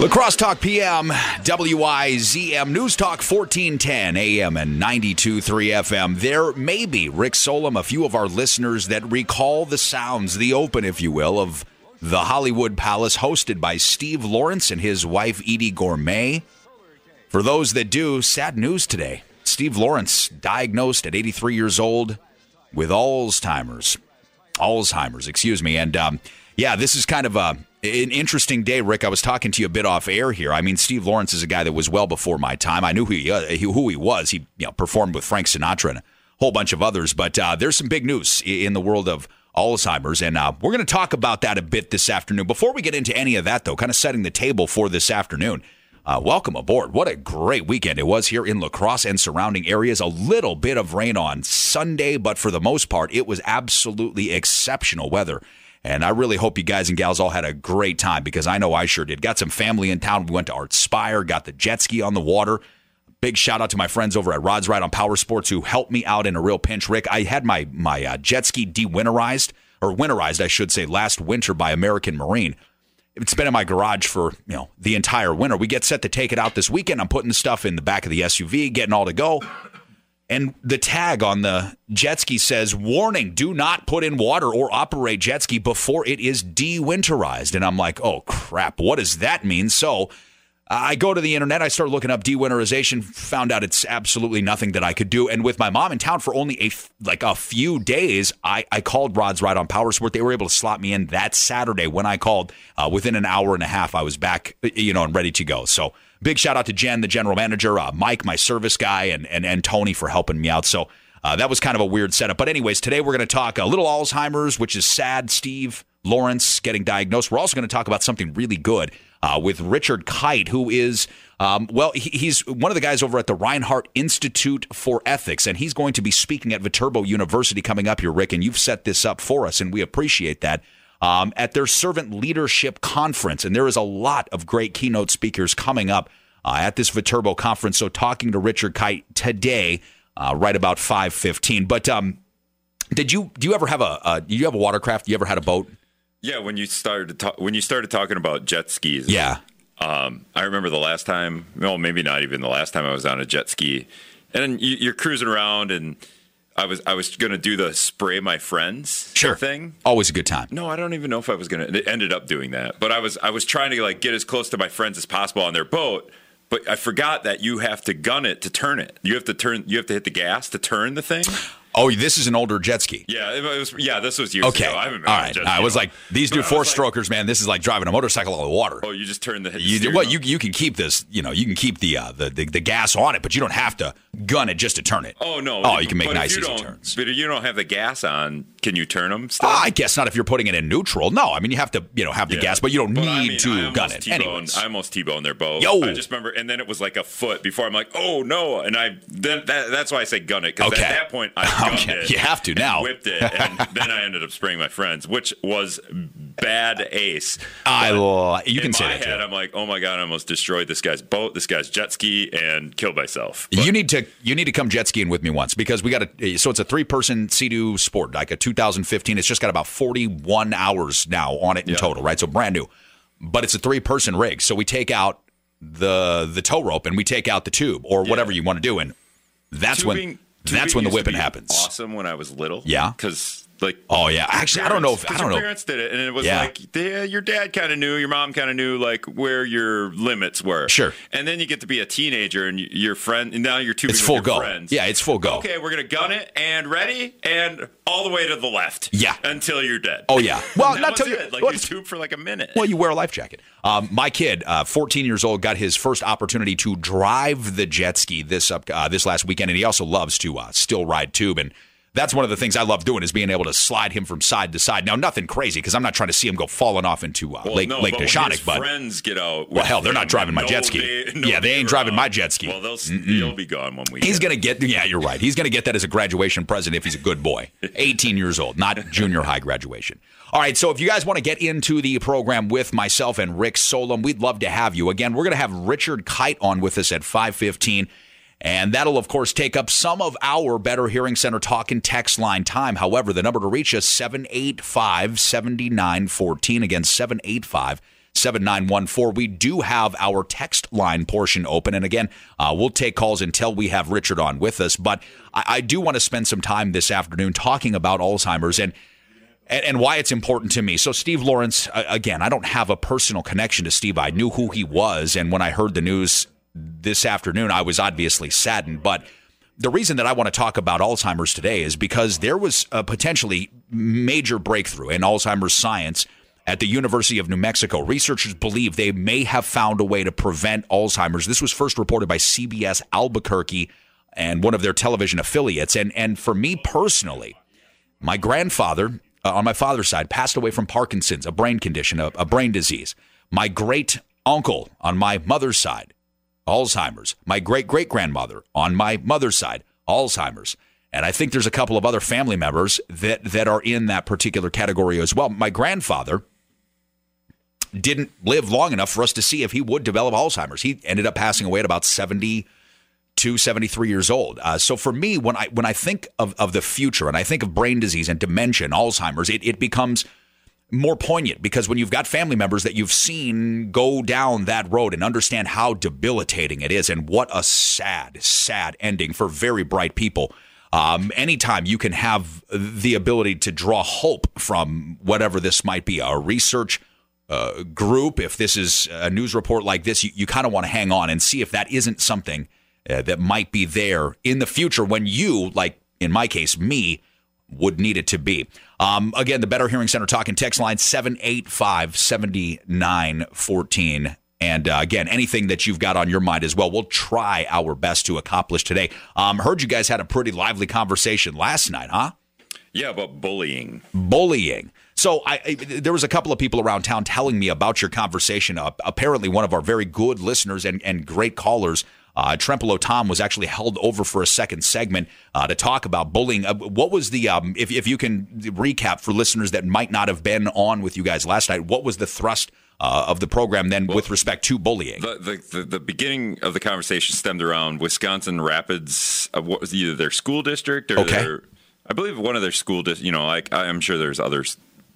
La Crosse Talk PM, WIZM News Talk 1410 AM and 92.3 FM. There may be, Rick Solom, a few of our listeners that recall the sounds, the open, if you will, of the Hollywood Palace hosted by Steve Lawrence and his wife Edie Gormé. For those that do, sad news today. Steve Lawrence diagnosed at 83 years old with Alzheimer's. Alzheimer's, excuse me. And um, yeah, this is kind of a an interesting day, Rick. I was talking to you a bit off air here. I mean, Steve Lawrence is a guy that was well before my time. I knew who he, uh, who he was. He you know, performed with Frank Sinatra and a whole bunch of others. But uh, there's some big news in the world of Alzheimer's, and uh, we're going to talk about that a bit this afternoon. Before we get into any of that, though, kind of setting the table for this afternoon. Uh, welcome aboard. What a great weekend it was here in La Crosse and surrounding areas. A little bit of rain on Sunday, but for the most part, it was absolutely exceptional weather and I really hope you guys and gals all had a great time because I know I sure did. Got some family in town. We went to Artspire, got the jet ski on the water. Big shout out to my friends over at Rods Ride on Power Sports who helped me out in a real pinch. Rick, I had my my uh, jet ski de-winterized or winterized, I should say, last winter by American Marine. It's been in my garage for you know the entire winter. We get set to take it out this weekend. I'm putting the stuff in the back of the SUV, getting all to go. And the tag on the jet ski says, warning, do not put in water or operate jet ski before it is de-winterized. And I'm like, oh crap, what does that mean? So I go to the internet, I start looking up de-winterization, found out it's absolutely nothing that I could do. And with my mom in town for only a like a few days, I, I called Rod's Ride on Power Sport. They were able to slot me in that Saturday when I called. Uh, within an hour and a half, I was back, you know, and ready to go. So big shout out to Jen, the general manager, uh, Mike, my service guy, and, and, and Tony for helping me out. So uh, that was kind of a weird setup. But, anyways, today we're going to talk a little Alzheimer's, which is sad. Steve Lawrence getting diagnosed. We're also going to talk about something really good uh, with Richard Kyte, who is, um, well, he, he's one of the guys over at the Reinhart Institute for Ethics, and he's going to be speaking at Viterbo University coming up here, Rick. And you've set this up for us, and we appreciate that um, at their Servant Leadership Conference. And there is a lot of great keynote speakers coming up uh, at this Viterbo conference. So talking to Richard Kyte today, uh, right about five fifteen. But um, did you do you ever have a uh, you have a watercraft? You ever had a boat? Yeah, when you started to talk, when you started talking about jet skis. Yeah. Um, I remember the last time, well, maybe not even the last time I was on a jet ski, and you're cruising around and I was I was going to do the spray my friends sure. thing. Always a good time. No, I don't even know if I was going to. It ended up doing that, but I was I was trying to like get as close to my friends as possible on their boat. But I forgot that you have to gun it to turn it. You have to turn. You have to hit the gas to turn the thing. Oh, this is an older jet ski. Yeah, it was. Yeah, this was years okay. ago. I haven't been All right. I was like, these new four strokers, like, man. This is like driving a motorcycle on the water. Oh, you just turn the. You, well, you you can keep this. You know, you can keep the, uh, the, the the gas on it, but you don't have to gun it just to turn it. Oh no. Oh, you can make nice easy turns. But you don't have the gas on, can you turn them? Still? Uh, I guess not if you're putting it in neutral. No, I mean you have to you know have the yeah. gas, but you don't but need I mean, to gun it. Anyways. I almost T-boned their boat. Yo. I just remember, and then it was like a foot before. I'm like, oh no, and I then that, that's why I say gun it because okay. at that point I gunned okay. it. You have to now. Whipped it, and then I ended up spraying my friends, which was bad ace. I will. You can say my that. Head. I'm like, oh my god, I almost destroyed this guy's boat, this guy's jet ski, and killed myself. But, you need to you need to come jet skiing with me once because we got a so it's a three person Sea-Doo sport like a 2015. It's just got about 41 hours now on it in yeah. total, right? So brand new, but it's a three person rig. So we take out the the tow rope and we take out the tube or yeah. whatever you want to do, and that's Tubing, when that's when the whipping happens. Awesome when I was little. Yeah, because like oh yeah. actually parents, i don't know if i don't know parents did it and it was yeah. like yeah, your dad kind of knew your mom kind of knew like where your limits were. Sure. And then you get to be a teenager and your friend and now you're two. it's full go. friends. yeah it's full go. Okay we're gonna gun it and ready and all the way to the left. Yeah. Until you're dead. Oh yeah. Well not till you like well, you tube for like a minute. Well you wear a life jacket. Um, my kid uh, 14 years old got his first opportunity to drive the jet ski this up uh, this last weekend and he also loves to uh, still ride tube and that's one of the things I love doing is being able to slide him from side to side. Now, nothing crazy because I'm not trying to see him go falling off into uh, well, Lake no, Lake but. But friends get out. Well, hell, they're not driving my jet ski. Day, yeah, they ain't driving my jet ski. Well, they'll he'll be gone one week. He's gonna get. Yeah, you're right. He's gonna get that as a graduation present if he's a good boy. 18 years old, not junior high graduation. All right, so if you guys want to get into the program with myself and Rick Solom, we'd love to have you. Again, we're going to have Richard Kyte on with us at 515. And that'll, of course, take up some of our Better Hearing Center talk and text line time. However, the number to reach us, 785 7914. Again, 785 7914. We do have our text line portion open. And again, uh, we'll take calls until we have Richard on with us. But I, I do want to spend some time this afternoon talking about Alzheimer's and, and, why it's important to me. So, Steve Lawrence, again, I don't have a personal connection to Steve. I knew who he was. And when I heard the news this afternoon, I was obviously saddened. But the reason that I want to talk about Alzheimer's today is because there was a potentially major breakthrough in Alzheimer's science at the University of New Mexico. Researchers believe they may have found a way to prevent Alzheimer's. This was first reported by CBS Albuquerque and one of their television affiliates. And and for me personally, my grandfather uh, on my father's side passed away from Parkinson's, a brain condition, a, a brain disease. My great uncle on my mother's side, Alzheimer's. My great great grandmother on my mother's side, Alzheimer's. And I think there's a couple of other family members that that are in that particular category as well. My grandfather didn't live long enough for us to see if he would develop Alzheimer's. He ended up passing away at about 72, 73 years old. Uh, so for me, when I when I think of, of the future and I think of brain disease and dementia and Alzheimer's, it, it becomes more poignant because when you've got family members that you've seen go down that road and understand how debilitating it is and what a sad, sad ending for very bright people. Um, anytime you can have the ability to draw hope from whatever this might be, a research uh, group, if this is a news report like this, you, you kind of want to hang on and see if that isn't something uh, that might be there in the future when you, like in my case, me, would need it to be. Um, again, the Better Hearing Center talking text line 785 7914. And uh, again, anything that you've got on your mind as well, we'll try our best to accomplish today. Um, heard you guys had a pretty lively conversation last night, huh? Yeah, about bullying. Bullying. So I, I, there was a couple of people around town telling me about your conversation. Uh, apparently, one of our very good listeners and, and great callers, uh, Trempealeau Tom, was actually held over for a second segment uh, to talk about bullying. Uh, what was the, um, if, if you can recap for listeners that might not have been on with you guys last night, what was the thrust uh, of the program then well, with respect to bullying? The, the, the, the, beginning of the conversation stemmed around Wisconsin Rapids, uh, what was either their school district or okay. their, I believe one of their school, districts. you know, like I'm sure there's other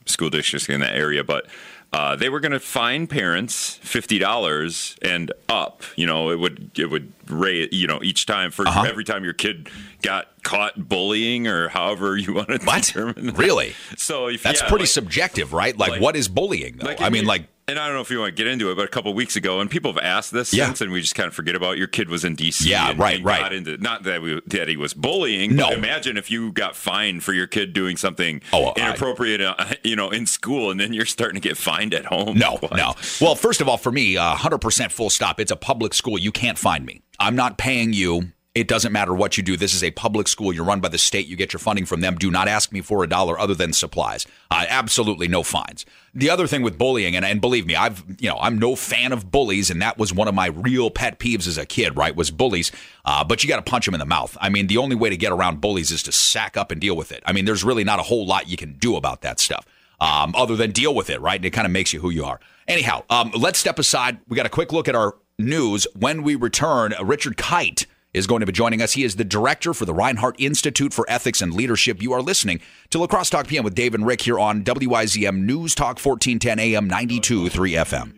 school districts in that area, but uh, they were going to fine parents fifty dollars and up. You know, it would it would rate you know each time for uh-huh. every time your kid got caught bullying or however you want to what? determine. That. Really? So if, that's yeah, pretty like, subjective, right? Like, like, what is bullying? Though? Like, I mean, like and I don't know if you want to get into it, but a couple weeks ago, and people have asked this yeah. since, and we just kind of forget about your kid was in D.C. Yeah, and, right, and right. Into, not that, we, that he was bullying. No. imagine if you got fined for your kid doing something oh, inappropriate, I, uh, you know, in school, and then you're starting to get fined at home. No, what? no. Well, first of all, for me, uh, 100% full stop. It's a public school. You can't find me. I'm not paying you it doesn't matter what you do. This is a public school. You're run by the state. You get your funding from them. Do not ask me for a dollar other than supplies. Uh, absolutely no fines. The other thing with bullying, and, and believe me, I've you know I'm no fan of bullies, and that was one of my real pet peeves as a kid. Right, was bullies. Uh, but you got to punch them in the mouth. I mean, the only way to get around bullies is to sack up and deal with it. I mean, there's really not a whole lot you can do about that stuff. Um, other than deal with it, right? And it kind of makes you who you are. Anyhow, um, let's step aside. We got a quick look at our news. When we return, Richard Kyte is going to be joining us. He is the director for the Reinhart Institute for Ethics and Leadership. You are listening to La Crosse Talk PM with Dave and Rick here on WIZM News Talk 1410 AM 92.3 FM.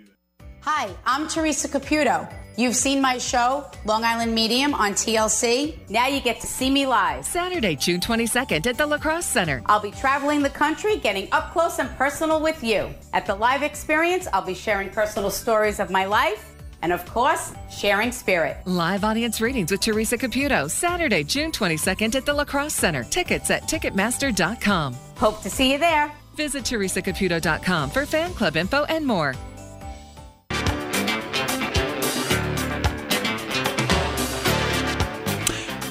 Hi, I'm Teresa Caputo. You've seen my show, Long Island Medium, on TLC. Now you get to see me live. Saturday, June 22nd at the La Crosse Center. I'll be traveling the country, getting up close and personal with you. At the live experience, I'll be sharing personal stories of my life and of course, sharing spirit. Live audience readings with Teresa Caputo, Saturday, June 22nd at the La Crosse Center. Tickets at Ticketmaster.com. Hope to see you there. Visit TeresaCaputo.com for fan club info and more.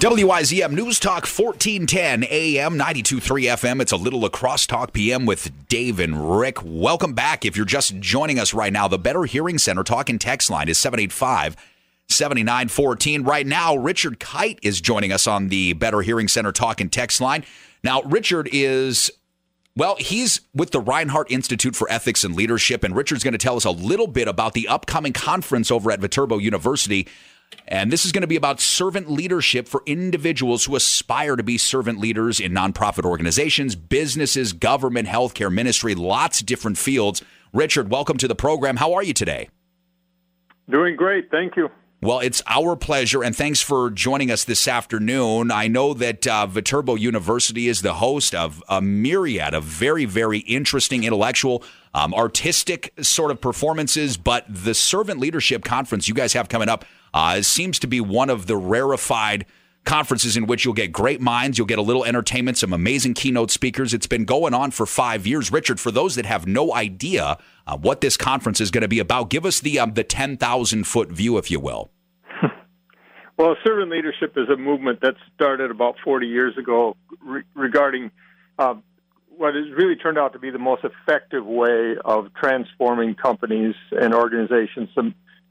WIZM News Talk 1410 AM 923 FM. It's a little La Crosse Talk PM with Dave and Rick. Welcome back. If you're just joining us right now, the Better Hearing Center talking text line is 785 7914. Right now, Richard Kyte is joining us on the Better Hearing Center talking text line. Now, Richard is well, he's with the Reinhart Institute for Ethics and Leadership, and Richard's going to tell us a little bit about the upcoming conference over at Viterbo University and this is going to be about servant leadership for individuals who aspire to be servant leaders in nonprofit organizations, businesses, government, healthcare, ministry, lots of different fields. Richard, welcome to the program. How are you today? Doing great. Thank you. Well, it's our pleasure, and thanks for joining us this afternoon. I know that uh, Viterbo University is the host of a myriad of very, very interesting intellectual, um, artistic sort of performances, but the Servant Leadership Conference you guys have coming up uh, seems to be one of the rarefied conferences in which you'll get great minds, you'll get a little entertainment, some amazing keynote speakers. It's been going on for five years. Richard, for those that have no idea uh, what this conference is going to be about, give us the um, the ten thousand foot view, if you will. well, servant leadership is a movement that started about forty years ago re- regarding. Uh, what has really turned out to be the most effective way of transforming companies and organizations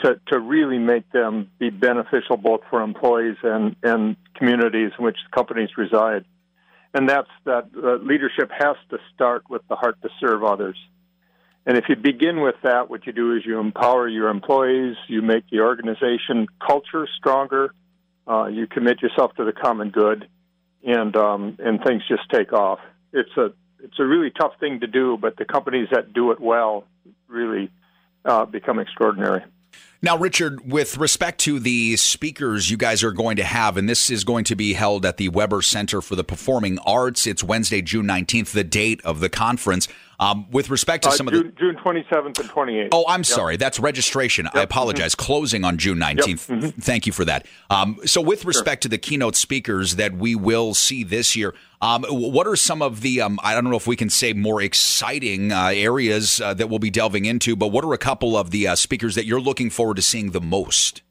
to, to really make them be beneficial both for employees and, and communities in which companies reside. And that's that uh, leadership has to start with the heart to serve others. And if you begin with that, what you do is you empower your employees, you make the organization culture stronger, uh, you commit yourself to the common good, and um, and things just take off. It's a it's a really tough thing to do, but the companies that do it well really uh, become extraordinary. Now, Richard, with respect to the speakers you guys are going to have, and this is going to be held at the Weber Center for the Performing Arts. It's Wednesday, June 19th, the date of the conference. Um, with respect to uh, some June, of the June 27th and 28th. Oh, I'm yep. sorry. That's registration. Yep. I apologize. Mm-hmm. Closing on June 19th. Yep. Mm-hmm. Thank you for that. Um, so, with respect sure. to the keynote speakers that we will see this year, um, what are some of the, um, I don't know if we can say more exciting uh, areas uh, that we'll be delving into, but what are a couple of the uh, speakers that you're looking forward to seeing the most?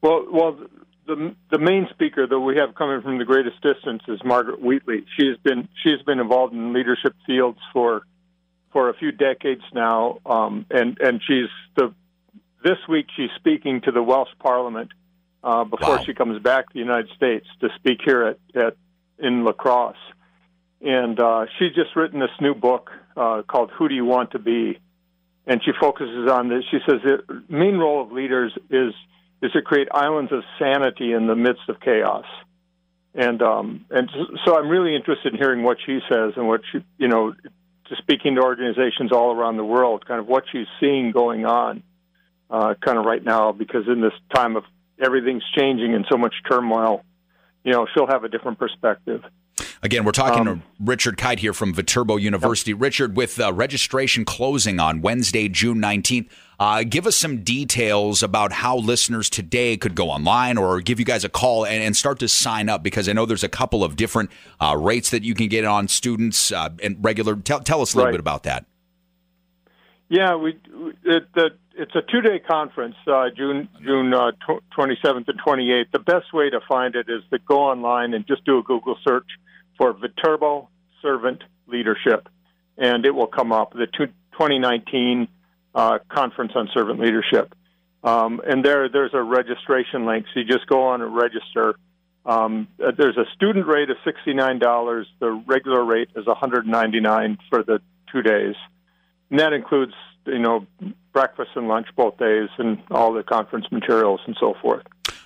Well, well, the the main speaker that we have coming from the greatest distance is Margaret Wheatley. She has been she has been involved in leadership fields for for a few decades now, um, and and she's the this week she's speaking to the Welsh Parliament uh, before wow. she comes back to the United States to speak here at, at in La Crosse, and uh, she's just written this new book uh, called "Who Do You Want to Be," and she focuses on this. She says the main role of leaders is is to create islands of sanity in the midst of chaos. And um, and so I'm really interested in hearing what she says and what she, you know, to speaking to organizations all around the world, kind of what she's seeing going on, uh, kind of right now, because in this time of everything's changing and so much turmoil, you know, she'll have a different perspective. Again, we're talking um, to Richard Kyte here from Viterbo University. Yep. Richard, with uh, registration closing on Wednesday, June 19th, uh, give us some details about how listeners today could go online or give you guys a call and, and start to sign up because I know there's a couple of different uh, rates that you can get on students uh, and regular. Tell, tell us a little right. bit about that. Yeah, we it, it, it's a two day conference, uh, June June twenty seventh and twenty eighth. The best way to find it is to go online and just do a Google search for Viterbo Servant Leadership, and it will come up. The 2019 uh, Conference on Servant Leadership. Um, and there, there's a registration link. So you just go on and register. Um, uh, there's a student rate of $69. The regular rate is $199 for the two days. And that includes, you know, breakfast and lunch both days and all the conference materials and so forth.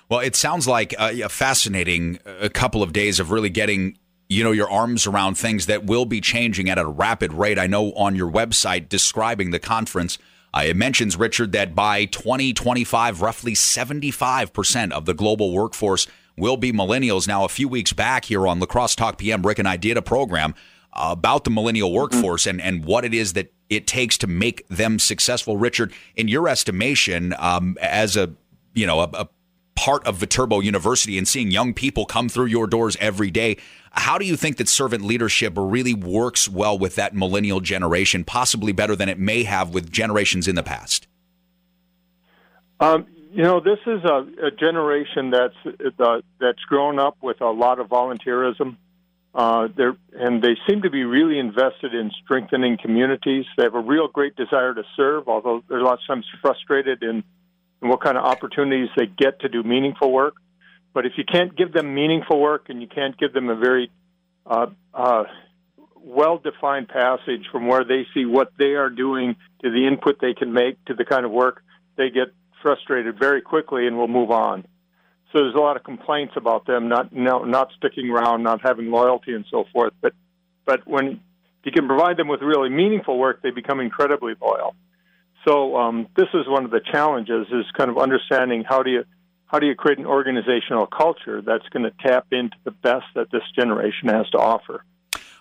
Well, it sounds like a, a fascinating a couple of days of really getting you know your arms around things that will be changing at a rapid rate. I know on your website describing the conference, uh, it mentions Richard that by 2025, roughly 75 percent of the global workforce will be millennials. Now, a few weeks back here on La Crosse Talk PM, Rick and I did a program about the millennial mm-hmm. workforce and and what it is that it takes to make them successful. Richard, in your estimation, um, as a you know a, a part of Viterbo University and seeing young people come through your doors every day. How do you think that servant leadership really works well with that millennial generation, possibly better than it may have with generations in the past? Um, you know, this is a, a generation that's uh, that's grown up with a lot of volunteerism. Uh, and they seem to be really invested in strengthening communities. They have a real great desire to serve, although they're a lot of times frustrated in and what kind of opportunities they get to do meaningful work. But if you can't give them meaningful work and you can't give them a very uh, uh, well defined passage from where they see what they are doing to the input they can make to the kind of work, they get frustrated very quickly and will move on. So there's a lot of complaints about them not no, not sticking around, not having loyalty, and so forth. But but when you can provide them with really meaningful work, they become incredibly loyal. So um, this is one of the challenges: is kind of understanding how do you how do you create an organizational culture that's going to tap into the best that this generation has to offer.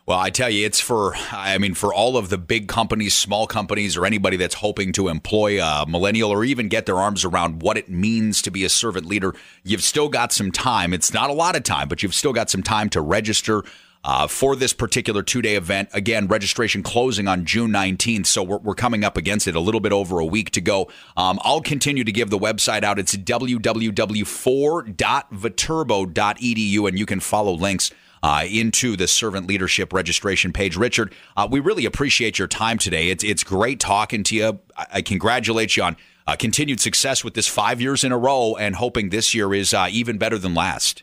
Well, I tell you, it's for, I mean, for all of the big companies, small companies, or anybody that's hoping to employ a millennial or even get their arms around what it means to be a servant leader, you've still got some time. It's not a lot of time, but you've still got some time to register. Uh, for this particular two day event. Again, registration closing on June 19th, so we're, we're, coming up against it a little bit over a week to go. Um, I'll continue to give the website out. It's www.4.viterbo.edu, and you can follow links uh, into the servant leadership registration page. Richard, uh, we really appreciate your time today. It's it's great talking to you. I, I congratulate you on uh, continued success with this five years in a row, and hoping this year is uh, even better than last.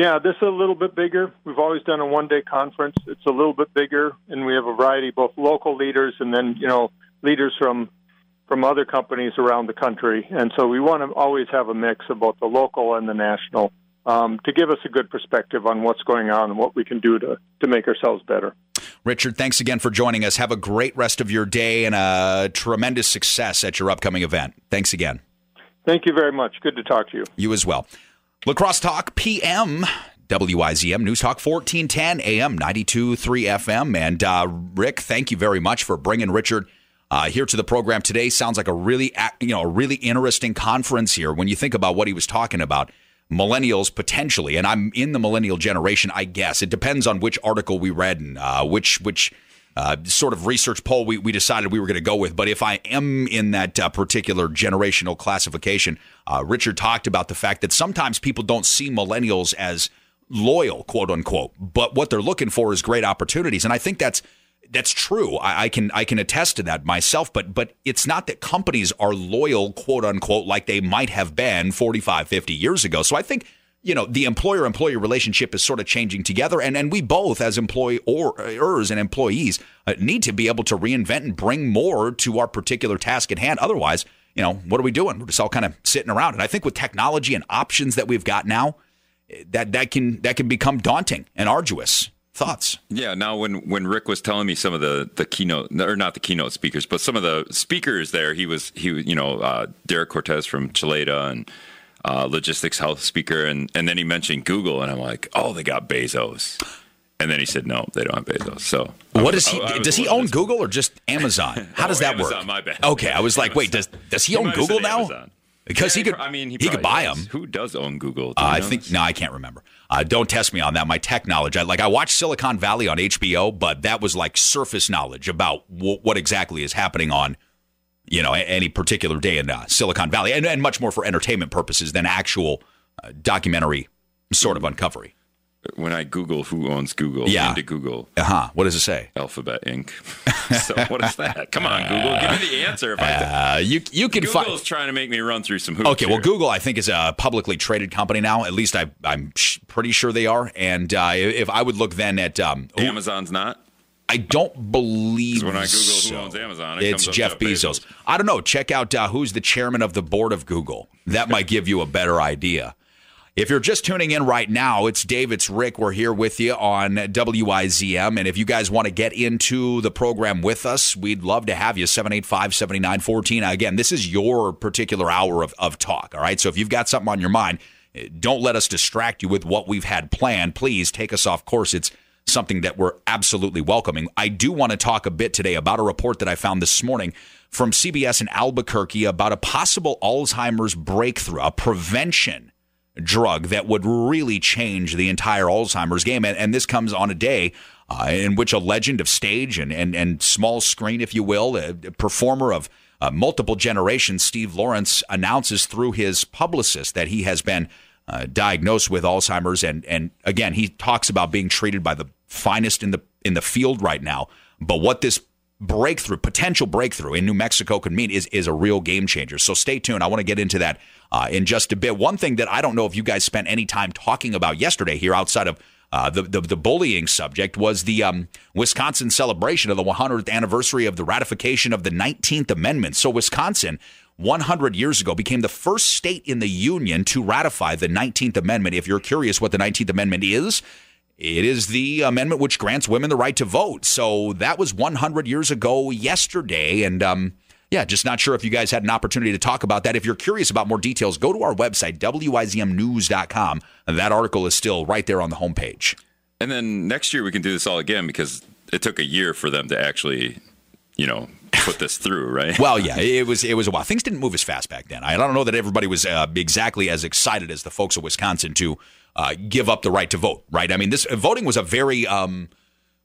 Yeah, this is a little bit bigger. We've always done a one day conference. It's a little bit bigger, and we have a variety, both local leaders and then you know leaders from from other companies around the country. And so we want to always have a mix of both the local and the national um, to give us a good perspective on what's going on and what we can do to, to make ourselves better. Richard, thanks again for joining us. Have a great rest of your day and a tremendous success at your upcoming event. Thanks again. Thank you very much. Good to talk to you. You as well. La Crosse Talk PM. WIZM News Talk 1410 AM 92.3 FM. And uh, Rick, thank you very much for bringing Richard uh, here to the program today. Sounds like a really, you know, a really interesting conference here when you think about what he was talking about millennials potentially, and I'm in the millennial generation, I guess. It depends on which article we read and uh, which which uh, sort of research poll we, we decided we were going to go with. But if I am in that uh, particular generational classification, uh, Richard talked about the fact that sometimes people don't see millennials as loyal, quote unquote, but what they're looking for is great opportunities, and I think that's that's true. I, I, can I can attest to that myself. But but it's not that companies are loyal, quote unquote, like they might have been 45, 50 years ago. So I think you know the employer employee relationship is sort of changing together, and and we both as employers and employees uh, need to be able to reinvent and bring more to our particular task at hand. Otherwise, you know, what are we doing? We're just all kind of sitting around. And I think with technology and options that we've got now, eh, that that can that can become daunting and arduous. Thoughts? Yeah. Now, when when Rick was telling me some of the the keynote or not the keynote speakers, but some of the speakers there, he was he you know uh, Derek Cortez from Cheleta and uh, Logistics Health speaker, and and then he mentioned Google, and I'm like, oh, they got Bezos. And then he said, "No, they don't have Bezos." So, what does he? I, I does he own Google or just Amazon? How does oh, that Amazon, work? My bad. Okay, I was like, wait, does does he, he own Google now? Amazon. Because yeah, he could. I mean, he, he could buy does. them. Who does own Google? Uh, I think no, I can't remember. Uh, don't test me on that. My tech knowledge. I, like I watched Silicon Valley on HBO, but that was like surface knowledge about w- what exactly is happening on, you know, any particular day in uh, Silicon Valley, and, and, much more for entertainment purposes than actual uh, documentary sort of uncovery when I Google who owns Google yeah. into Google. Uh huh. What does it say? Alphabet Inc. so what is that? Come on, Google, give me the answer. If I uh, you you can find. Google's trying to make me run through some hoops. Okay, well, Google I think is a publicly traded company now. At least I I'm pretty sure they are. And uh, if I would look then at um, Amazon's not. I don't believe when I Google so. who owns Amazon, it it's Jeff, Jeff Bezos. Bezos. I don't know. Check out uh, who's the chairman of the board of Google. That might give you a better idea. If you're just tuning in right now, it's Dave, it's Rick. We're here with you on WIZM. And if you guys want to get into the program with us, we'd love to have you. 785 7914. Again, this is your particular hour of, of talk. All right. So if you've got something on your mind, don't let us distract you with what we've had planned. Please take us off course. It's something that we're absolutely welcoming. I do want to talk a bit today about a report that I found this morning from CBS in Albuquerque about a possible Alzheimer's breakthrough, a prevention drug that would really change the entire Alzheimer's game. And, and this comes on a day uh, in which a legend of stage and, and, and small screen, if you will, a performer of uh, multiple generations, Steve Lawrence, announces through his publicist that he has been uh, diagnosed with Alzheimer's. And, and again, he talks about being treated by the finest in the in the field right now. But what this breakthrough, potential breakthrough in New Mexico could mean is is a real game changer. So stay tuned. I want to get into that uh, in just a bit. One thing that I don't know if you guys spent any time talking about yesterday here outside of uh, the, the, the bullying subject was the um, Wisconsin celebration of the 100th anniversary of the ratification of the 19th Amendment. So Wisconsin. 100 years ago became the first state in the union to ratify the 19th Amendment. If you're curious what the 19th Amendment is, it is the amendment which grants women the right to vote. So that was 100 years ago yesterday. And um, yeah, just not sure if you guys had an opportunity to talk about that. If you're curious about more details, go to our website, WIZMnews.com. And that article is still right there on the homepage. And then next year we can do this all again because it took a year for them to actually, you know, put this through, right? well, yeah, it was it was a while. Things didn't move as fast back then. I don't know that everybody was uh, exactly as excited as the folks of Wisconsin to uh, give up the right to vote, right? I mean, this voting was a very um,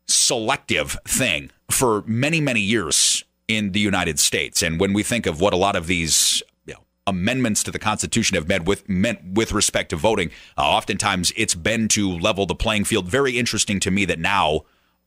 selective thing for many many years in the United States, and when we think of what a lot of these amendments to the Constitution have meant with meant with respect to voting. Uh, oftentimes, it's been to level the playing field. Very interesting to me that now,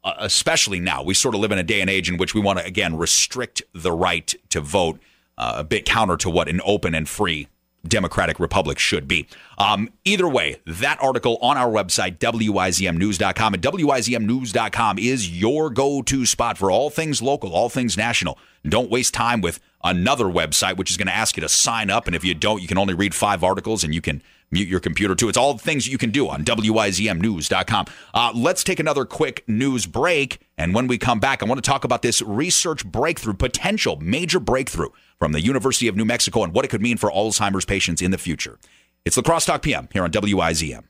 uh, especially now, we sort of live in a day and age in which we want to again restrict the right to vote. Uh, a bit counter to what an open and free democratic republic should be. Um, either way, that article on our website, WIZMnews.com. And WIZMnews.com is your go to spot for all things local, all things national. Don't waste time with another website, which is going to ask you to sign up. And if you don't, you can only read five articles and you can mute your computer too. It's all the things you can do on WIZMnews.com. Uh, let's take another quick news break. And when we come back, I want to talk about this research breakthrough, potential major breakthrough from the University of New Mexico and what it could mean for Alzheimer's patients in the future. It's La Crosse Talk PM here on WIZM.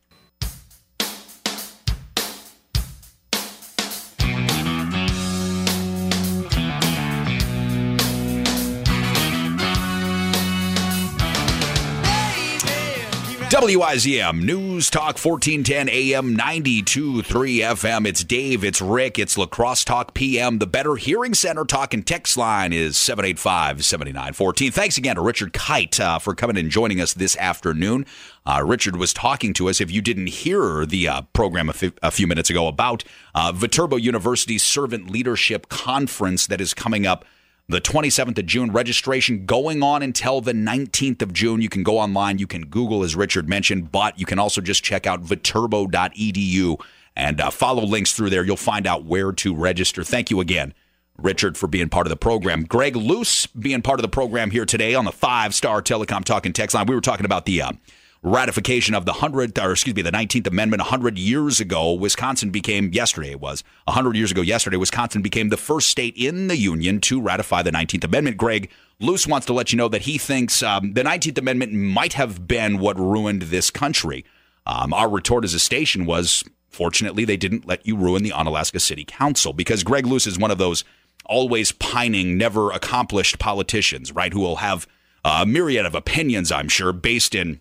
WIZM News Talk 1410 AM 92.3 FM. It's Dave, it's Rick, it's La Crosse Talk PM. The Better Hearing Center talk and text line is 785 7914. Thanks again to Richard Kyte uh, for coming and joining us this afternoon. Uh, Richard was talking to us, if you didn't hear the uh, program a, f- a few minutes ago, about uh, Viterbo University's Servant Leadership Conference that is coming up the 27th of June. Registration going on until the 19th of June. You can go online. You can Google, as Richard mentioned, but you can also just check out viterbo.edu and uh, follow links through there. You'll find out where to register. Thank you again, Richard, for being part of the program. Greg Luce being part of the program here today on the five star telecom talking text line. We were talking about the. Uh, ratification of the 100th, or excuse me, the 19th Amendment 100 years ago. Wisconsin became, yesterday it was, 100 years ago yesterday, Wisconsin became the first state in the Union to ratify the 19th Amendment. Greg Luce wants to let you know that he thinks um, the 19th Amendment might have been what ruined this country. Um, our retort as a station was, fortunately, they didn't let you ruin the Onalaska City Council because Greg Luce is one of those always pining, never accomplished politicians, right, who will have a myriad of opinions, I'm sure, based in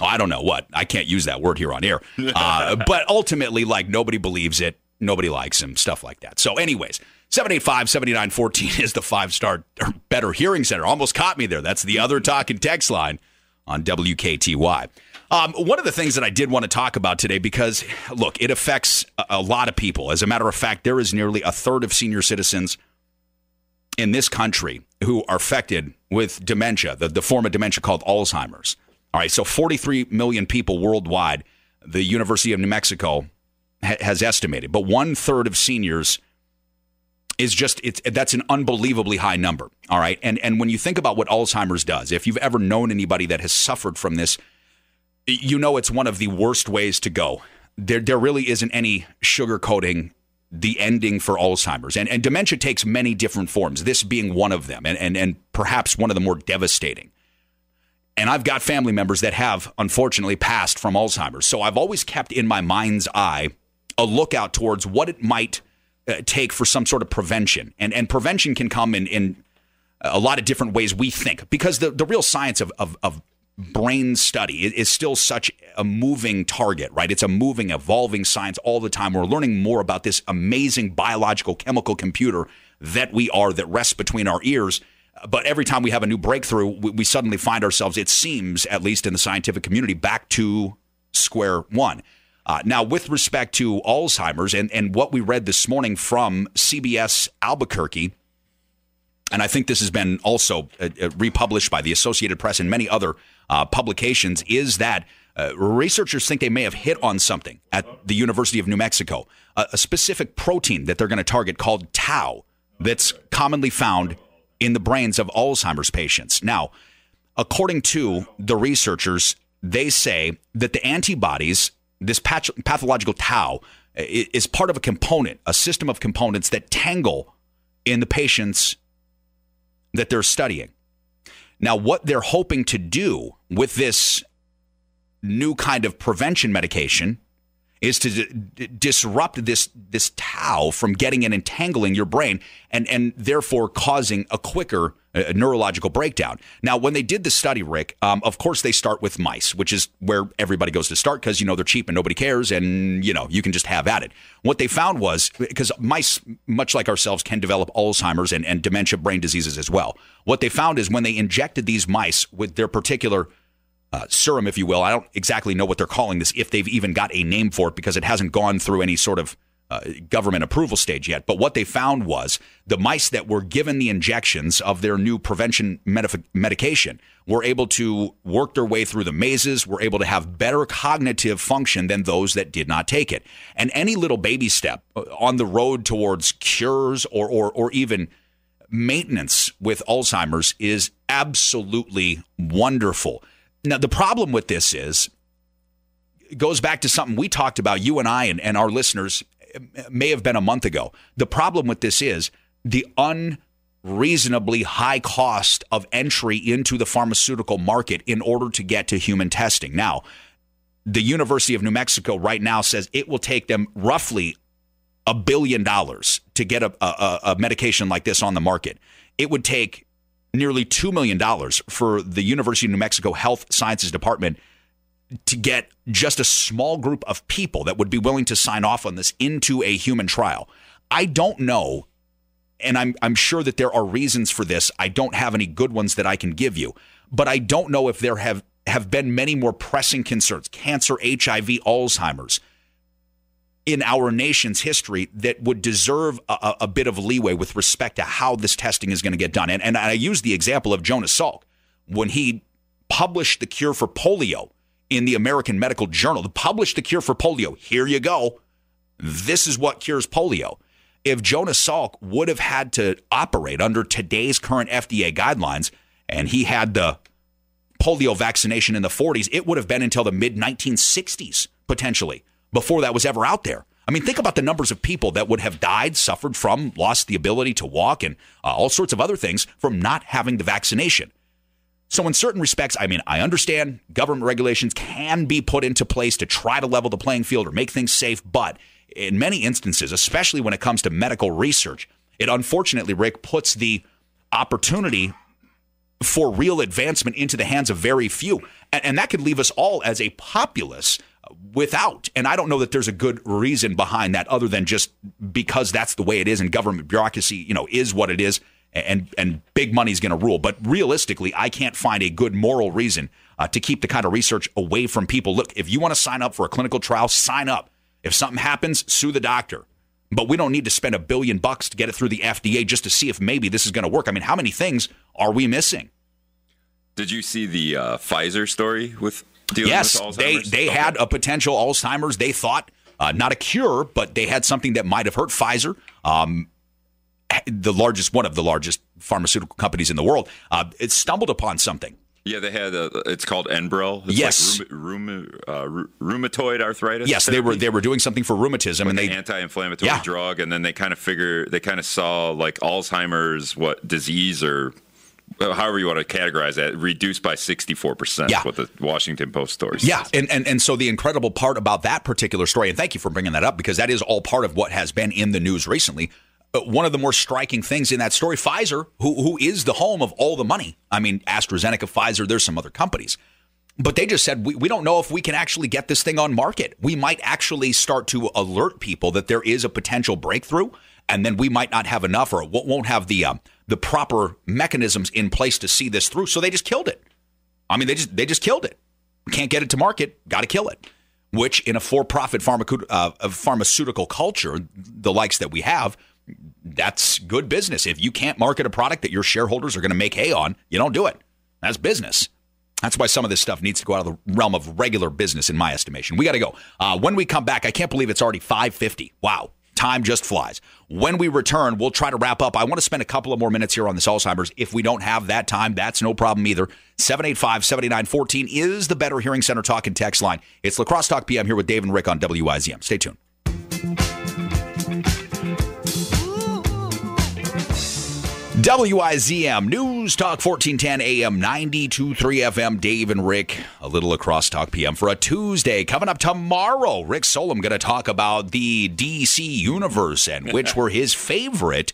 I don't know what. I can't use that word here on air. Uh, but ultimately, like, nobody believes it. Nobody likes him, stuff like that. So, anyways, 785 7914 is the five star or better hearing center. Almost caught me there. That's the other talk and text line on WKTY. Um, one of the things that I did want to talk about today, because look, it affects a, a lot of people. As a matter of fact, there is nearly a third of senior citizens in this country who are affected with dementia, the, the form of dementia called Alzheimer's. All right, so 43 million people worldwide, the University of New Mexico ha- has estimated, but one third of seniors is just it's that's an unbelievably high number. All right, and and when you think about what Alzheimer's does, if you've ever known anybody that has suffered from this, you know it's one of the worst ways to go. There there really isn't any sugarcoating the ending for Alzheimer's. And, and dementia takes many different forms, this being one of them, and, and, and perhaps one of the more devastating. And I've got family members that have unfortunately passed from Alzheimer's. So I've always kept in my mind's eye a lookout towards what it might uh, take for some sort of prevention. And, and prevention can come in, in a lot of different ways we think because the, the real science of, of, of brain study is still such a moving target, right? It's a moving, evolving science all the time. We're learning more about this amazing biological chemical computer that we are that rests between our ears but every time we have a new breakthrough, we, we suddenly find ourselves, it seems, at least in the scientific community, back to square one. Uh, now, with respect to Alzheimer's and, and what we read this morning from CBS Albuquerque, and I think this has been also uh, uh, republished by the Associated Press and many other uh, publications, is that uh, researchers think they may have hit on something at the University of New Mexico, a specific protein that they're going to target called tau that's commonly found in the brains of Alzheimer's patients. Now, according to the researchers, they say that the antibodies this pathological tau is part of a component, a system of components that tangle in the patients that they're studying. Now, what they're hoping to do with this new kind of prevention medication is to d- disrupt this this tau from getting and entangling your brain and and therefore causing a quicker uh, neurological breakdown. Now, when they did the study, Rick, um, of course they start with mice, which is where everybody goes to start because you know they're cheap and nobody cares, and you know you can just have at it. What they found was because mice, much like ourselves, can develop Alzheimer's and, and dementia brain diseases as well. What they found is when they injected these mice with their particular uh, serum, if you will. I don't exactly know what they're calling this, if they've even got a name for it, because it hasn't gone through any sort of uh, government approval stage yet. But what they found was the mice that were given the injections of their new prevention medication were able to work their way through the mazes, were able to have better cognitive function than those that did not take it. And any little baby step uh, on the road towards cures or, or, or even maintenance with Alzheimer's is absolutely wonderful. Now, the problem with this is, goes back to something we talked about, you and I and, and our listeners, may have been a month ago. The problem with this is the unreasonably high cost of entry into the pharmaceutical market in order to get to human testing. Now, the University of New Mexico right now says it will take them roughly a billion dollars to get a, a, a medication like this on the market. It would take nearly $2 million for the University of New Mexico Health Sciences Department to get just a small group of people that would be willing to sign off on this into a human trial. I don't know, and I'm, I'm sure that there are reasons for this. I don't have any good ones that I can give you, but I don't know if there have, have been many more pressing concerns cancer, HIV, Alzheimer's in our nation's history that would deserve a, a, bit of leeway with respect to how this testing is going to get done. And, and I use the example of Jonas Salk when he published the cure for polio in the American Medical Journal, published the cure for polio. Here you go. This is what cures polio. If Jonas Salk would have had to operate under today's current FDA guidelines and he had the polio vaccination in the 40s, it would have been until the mid 1960s, potentially before that was ever out there. I mean, think about the numbers of people that would have died, suffered from, lost the ability to walk, and uh, all sorts of other things from not having the vaccination. So, in certain respects, I mean, I understand government regulations can be put into place to try to level the playing field or make things safe, but in many instances, especially when it comes to medical research, it unfortunately, Rick, puts the opportunity for real advancement into the hands of very few. And, and that could leave us all as a populace without. And I don't know that there's a good reason behind that other than just because that's the way it is and government bureaucracy, you know, is what it is and and big money's going to rule. But realistically, I can't find a good moral reason uh, to keep the kind of research away from people. Look, if you want to sign up for a clinical trial, sign up. If something happens, sue the doctor. But we don't need to spend a billion bucks to get it through the FDA just to see if maybe this is going to work. I mean, how many things are we missing? Did you see the uh, Pfizer story with yes, they they okay. had a potential Alzheimer's. They thought uh, not a cure, but they had something that might have hurt Pfizer. Um, the largest, one of the largest pharmaceutical companies in the world, uh, it stumbled upon something. Yeah, they had a, it's called Enbrel. It's yes, like rheum, uh, rheumatoid arthritis. Yes, therapy. they were they were doing something for rheumatism, like and they an anti-inflammatory yeah. drug, and then they kind of figure they kind of saw like Alzheimer's, what disease or however you want to categorize that, reduced by 64%. Yeah. What the Washington Post story says. Yeah. And, and, and so the incredible part about that particular story, and thank you for bringing that up because that is all part of what has been in the news recently. But one of the more striking things in that story, Pfizer, who, who is the home of all the money, I mean, AstraZeneca, Pfizer, there's some other companies. But they just said, we, we don't know if we can actually get this thing on market. We might actually start to alert people that there is a potential breakthrough, and then we might not have enough or won't have the. Um, the proper mechanisms in place to see this through. So they just killed it. I mean, they just they just killed it. Can't get it to market. Got to kill it. Which in a for-profit pharmaceutical, uh, pharmaceutical culture, the likes that we have, that's good business. If you can't market a product that your shareholders are going to make hay on, you don't do it. That's business. That's why some of this stuff needs to go out of the realm of regular business, in my estimation. We got to go. Uh, when we come back, I can't believe it's already 550. Wow. Time just flies. When we return, we'll try to wrap up. I want to spend a couple of more minutes here on this Alzheimer's. If we don't have that time, that's no problem either. 785 7914 is the Better Hearing Center talk and text line. It's La Crosse Talk PM here with Dave and Rick on WIZM. Stay tuned. WIZM News Talk 1410 AM 923 FM. Dave and Rick, a little La Crosse Talk PM for a Tuesday. Coming up tomorrow, Rick Solom going to talk about the DC universe and which were his favorite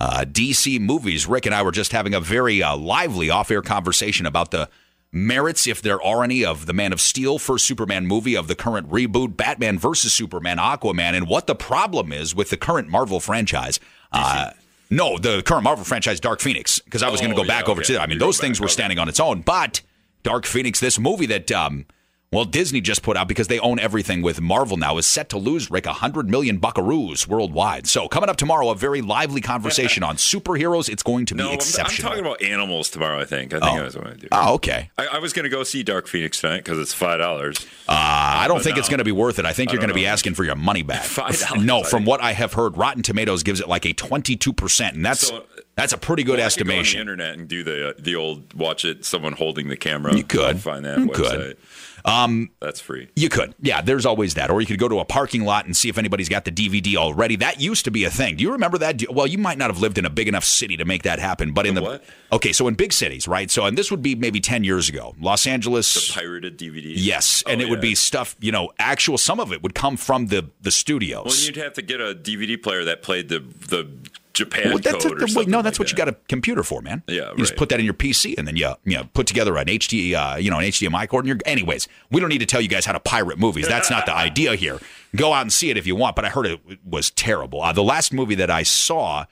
uh, DC movies. Rick and I were just having a very uh, lively off air conversation about the merits, if there are any, of the Man of Steel first Superman movie, of the current reboot, Batman versus Superman, Aquaman, and what the problem is with the current Marvel franchise. Uh, no, the current Marvel franchise, Dark Phoenix, because I was oh, going to go back over to that. I mean, You're those things were standing on its own, but Dark Phoenix, this movie that um, well, Disney just put out because they own everything with Marvel now is set to lose Rick 100 million buckaroos worldwide. So coming up tomorrow, a very lively conversation on superheroes. It's going to be no, exceptional. I'm, talking about animals tomorrow. I think. I think oh. that's what I do. Oh, okay. I, I was going to go see Dark Phoenix tonight because it's five dollars. Uh, I don't think no. it's going to be worth it. I think you're going to be asking for your money back. Five dollars. No, from what I have heard, Rotten Tomatoes gives it like a 22 percent, and that's. So, that's a pretty good well, estimation. on the internet and do the uh, the old watch it. Someone holding the camera. You could I'll find that. You website. could. Um, That's free. You could. Yeah, there's always that. Or you could go to a parking lot and see if anybody's got the DVD already. That used to be a thing. Do you remember that? Well, you might not have lived in a big enough city to make that happen, but in the, the what? Okay, so in big cities, right? So and this would be maybe 10 years ago. Los Angeles the pirated DVDs. Yes, and oh, it would be stuff, you know, actual some of it would come from the the studios. Well, you'd have to get a DVD player that played the the Japan well, that's code a, wait, no, that's like what that. you got a computer for, man. Yeah, right. you just put that in your PC and then you you know, put together an HD uh, you know an HDMI cord. And you're, anyways, we don't need to tell you guys how to pirate movies. That's not the idea here. Go out and see it if you want. But I heard it was terrible. Uh, the last movie that I saw,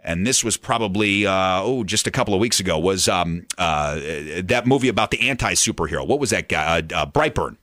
and this was probably uh, oh just a couple of weeks ago, was um, uh, that movie about the anti superhero. What was that guy? Uh, uh, Brightburn.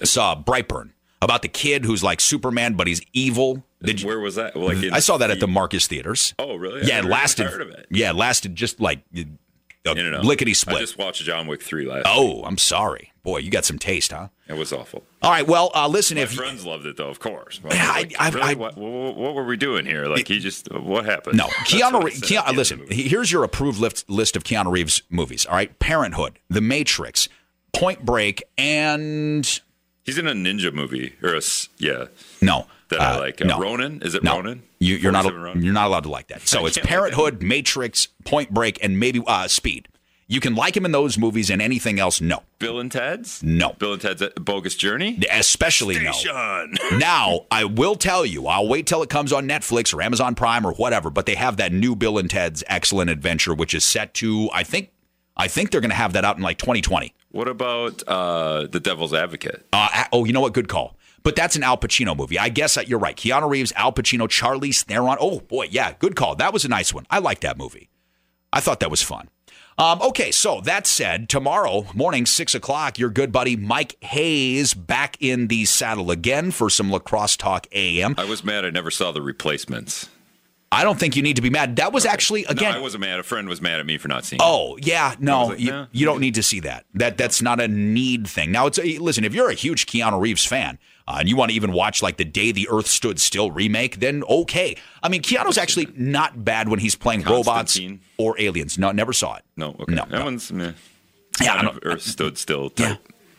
I saw Brightburn about the kid who's like Superman, but he's evil. Did Where was that? Like I saw that the, at the Marcus Theaters. Oh, really? Yeah, it lasted. It. Yeah, it lasted just like a no, no, lickety split. I just watched John Wick three last. Oh. I'm sorry, boy. You got some taste, huh? It was awful. All right, well, uh, listen. My if friends loved it, though, of course. I, like, I, really? I, what, what, were we doing here? Like, he just what happened? No, Keanu. Keanu listen, here's your approved list, list of Keanu Reeves movies. All right, Parenthood, The Matrix, Point Break, and He's in a ninja movie or a yeah. No, that uh, I like. Uh, no. Ronin is it no. Ronin? You, are not you're not allowed to like that. So it's Parenthood, like Matrix, Point Break, and maybe uh, Speed. You can like him in those movies and anything else. No. Bill and Ted's? No. Bill and Ted's Bogus Journey? Especially Station. no. now, I will tell you, I'll wait till it comes on Netflix or Amazon Prime or whatever, but they have that new Bill and Ted's Excellent Adventure, which is set to, I think, I think they're going to have that out in like 2020. What about uh, The Devil's Advocate? Uh, oh, you know what? Good call. But that's an Al Pacino movie. I guess you're right. Keanu Reeves, Al Pacino, Charlize Theron. Oh, boy. Yeah, good call. That was a nice one. I like that movie. I thought that was fun. Um, okay, so that said, tomorrow morning, 6 o'clock, your good buddy Mike Hayes back in the saddle again for some La Crosse Talk AM. I was mad I never saw the replacements. I don't think you need to be mad. That was actually again. No, I wasn't mad. A friend was mad at me for not seeing. Oh yeah, no, like, you, nah. you, don't need to see that. That that's not a need thing. Now it's a, listen. If you're a huge Keanu Reeves fan uh, and you want to even watch like the Day the Earth Stood Still remake, then okay. I mean, Keanu's actually not bad when he's playing robots or aliens. No, never saw it. No, okay. no, that no. one's meh. Yeah, Earth Stood Still. Type.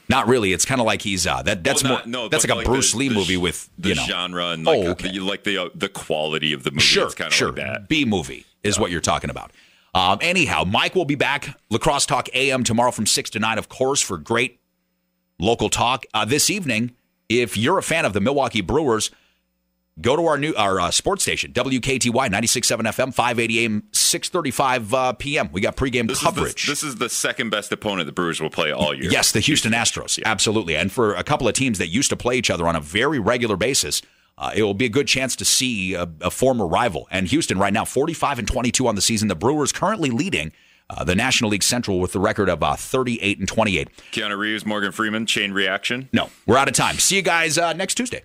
Not really. It's kind of like he's uh, that. That's well, not, more. No, that's like a like Bruce the, Lee the, movie with the you know, genre and like, oh, okay. the, like the uh, the quality of the movie. Sure, it's kind of sure. like that. B movie is yeah. what you're talking about. Um, anyhow, Mike will be back. La Crosse Talk AM tomorrow from six to nine, of course, for great local talk uh, this evening. If you're a fan of the Milwaukee Brewers, go to our new our uh, sports station WKTY 96.7 FM 580 AM 6:35 uh, p.m. We got pregame this coverage. Is the, this is the second best opponent the Brewers will play all year. Yes, the Houston Astros, yeah. absolutely. And for a couple of teams that used to play each other on a very regular basis, uh, it will be a good chance to see a, a, former rival. And Houston right now 45 and 22 on the season. The Brewers currently leading. Uh, the National League Central with the record of uh, 38 and 28. Keanu Reeves, Morgan Freeman, chain reaction. No, we're out of time. See you guys uh, next Tuesday.